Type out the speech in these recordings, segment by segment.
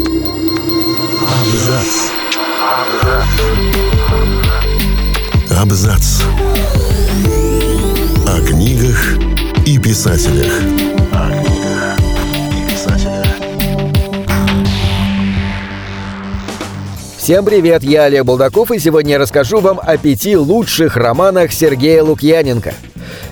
Абзац. Абзац. О книгах и писателях. О книгах и писателях. Всем привет, я Олег Булдаков, и сегодня я расскажу вам о пяти лучших романах Сергея Лукьяненко.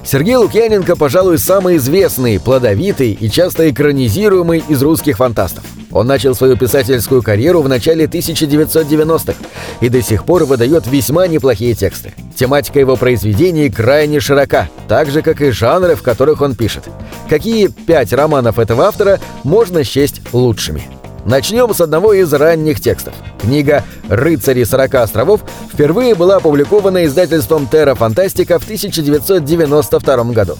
Сергей Лукьяненко, пожалуй, самый известный, плодовитый и часто экранизируемый из русских фантастов. Он начал свою писательскую карьеру в начале 1990-х и до сих пор выдает весьма неплохие тексты. Тематика его произведений крайне широка, так же, как и жанры, в которых он пишет. Какие пять романов этого автора можно счесть лучшими? Начнем с одного из ранних текстов. Книга «Рыцари 40 островов» впервые была опубликована издательством Terra Фантастика в 1992 году.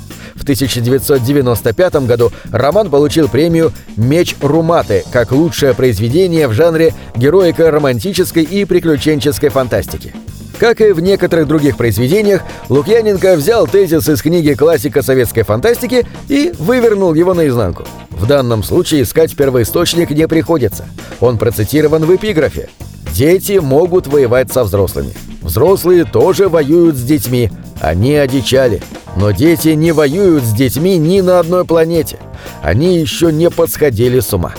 В 1995 году роман получил премию «Меч Руматы» как лучшее произведение в жанре героико-романтической и приключенческой фантастики. Как и в некоторых других произведениях, Лукьяненко взял тезис из книги классика советской фантастики и вывернул его наизнанку. В данном случае искать первоисточник не приходится. Он процитирован в эпиграфе. «Дети могут воевать со взрослыми. Взрослые тоже воюют с детьми. Они одичали. Но дети не воюют с детьми ни на одной планете. Они еще не подсходили с ума».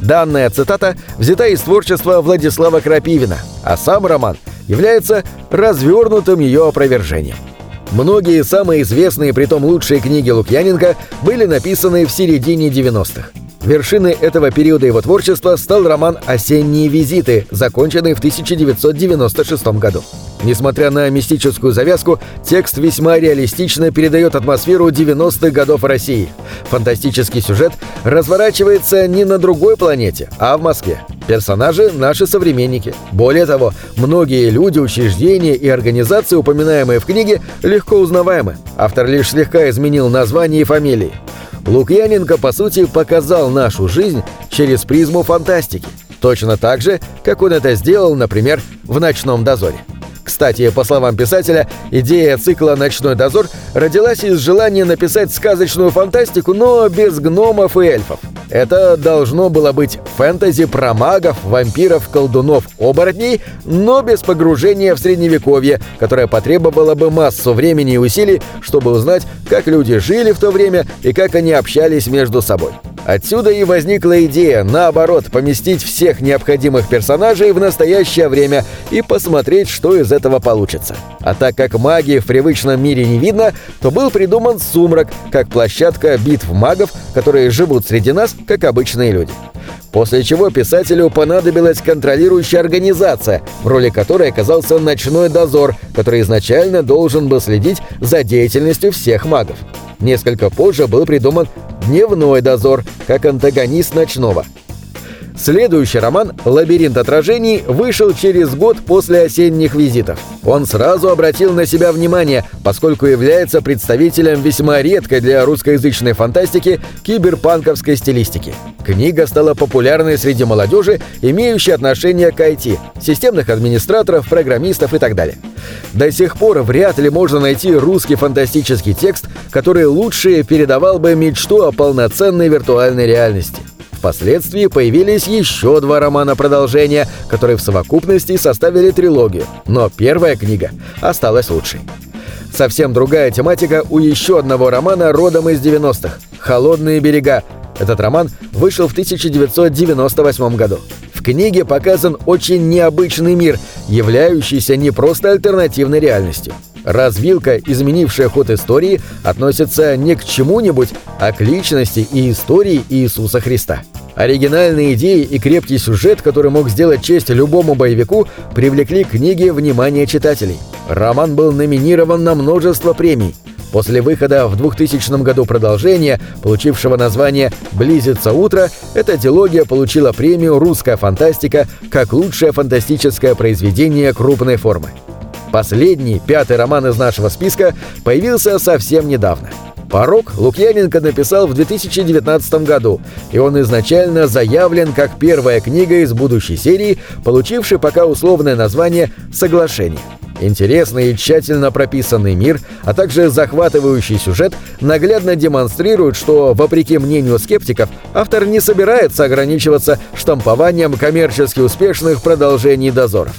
Данная цитата взята из творчества Владислава Крапивина, а сам роман является развернутым ее опровержением. Многие самые известные, притом лучшие книги Лукьяненко были написаны в середине 90-х. Вершиной этого периода его творчества стал роман «Осенние визиты», законченный в 1996 году. Несмотря на мистическую завязку, текст весьма реалистично передает атмосферу 90-х годов России. Фантастический сюжет разворачивается не на другой планете, а в Москве. Персонажи – наши современники. Более того, многие люди, учреждения и организации, упоминаемые в книге, легко узнаваемы. Автор лишь слегка изменил название и фамилии. Лукьяненко, по сути, показал нашу жизнь через призму фантастики. Точно так же, как он это сделал, например, в «Ночном дозоре». Кстати, по словам писателя, идея цикла «Ночной дозор» родилась из желания написать сказочную фантастику, но без гномов и эльфов. Это должно было быть фэнтези про магов, вампиров, колдунов, оборотней, но без погружения в средневековье, которое потребовало бы массу времени и усилий, чтобы узнать, как люди жили в то время и как они общались между собой. Отсюда и возникла идея, наоборот, поместить всех необходимых персонажей в настоящее время и посмотреть, что из этого получится. А так как магии в привычном мире не видно, то был придуман сумрак, как площадка битв магов, которые живут среди нас, как обычные люди. После чего писателю понадобилась контролирующая организация, в роли которой оказался ночной дозор, который изначально должен был следить за деятельностью всех магов. Несколько позже был придуман дневной дозор, как антагонист ночного. Следующий роман «Лабиринт отражений» вышел через год после осенних визитов. Он сразу обратил на себя внимание, поскольку является представителем весьма редкой для русскоязычной фантастики киберпанковской стилистики. Книга стала популярной среди молодежи, имеющей отношение к IT, системных администраторов, программистов и так далее. До сих пор вряд ли можно найти русский фантастический текст, который лучше передавал бы мечту о полноценной виртуальной реальности. Впоследствии появились еще два романа продолжения, которые в совокупности составили трилогию, но первая книга осталась лучшей. Совсем другая тематика у еще одного романа родом из 90-х «Холодные берега». Этот роман вышел в 1998 году. В книге показан очень необычный мир, являющийся не просто альтернативной реальностью. Развилка, изменившая ход истории, относится не к чему-нибудь, а к личности и истории Иисуса Христа. Оригинальные идеи и крепкий сюжет, который мог сделать честь любому боевику, привлекли к книге внимание читателей. Роман был номинирован на множество премий. После выхода в 2000 году продолжения, получившего название «Близится утро», эта дилогия получила премию «Русская фантастика» как лучшее фантастическое произведение крупной формы. Последний, пятый роман из нашего списка появился совсем недавно. «Порог» Лукьяненко написал в 2019 году, и он изначально заявлен как первая книга из будущей серии, получившей пока условное название «Соглашение». Интересный и тщательно прописанный мир, а также захватывающий сюжет наглядно демонстрируют, что, вопреки мнению скептиков, автор не собирается ограничиваться штампованием коммерчески успешных продолжений дозоров.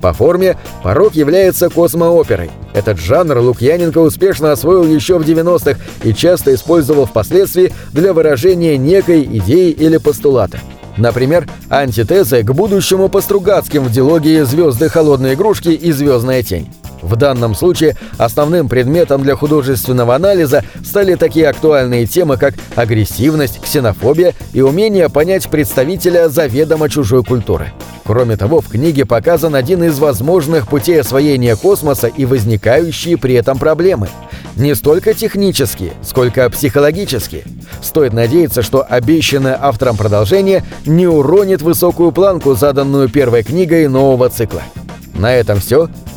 По форме «Порог» является космооперой. Этот жанр Лукьяненко успешно освоил еще в 90-х и часто использовал впоследствии для выражения некой идеи или постулата. Например, антитезы к будущему Постругацким в дилогии «Звезды холодной игрушки» и «Звездная тень». В данном случае основным предметом для художественного анализа стали такие актуальные темы, как агрессивность, ксенофобия и умение понять представителя заведомо чужой культуры. Кроме того, в книге показан один из возможных путей освоения космоса и возникающие при этом проблемы. Не столько технические, сколько психологические. Стоит надеяться, что обещанное автором продолжение не уронит высокую планку, заданную первой книгой нового цикла. На этом все.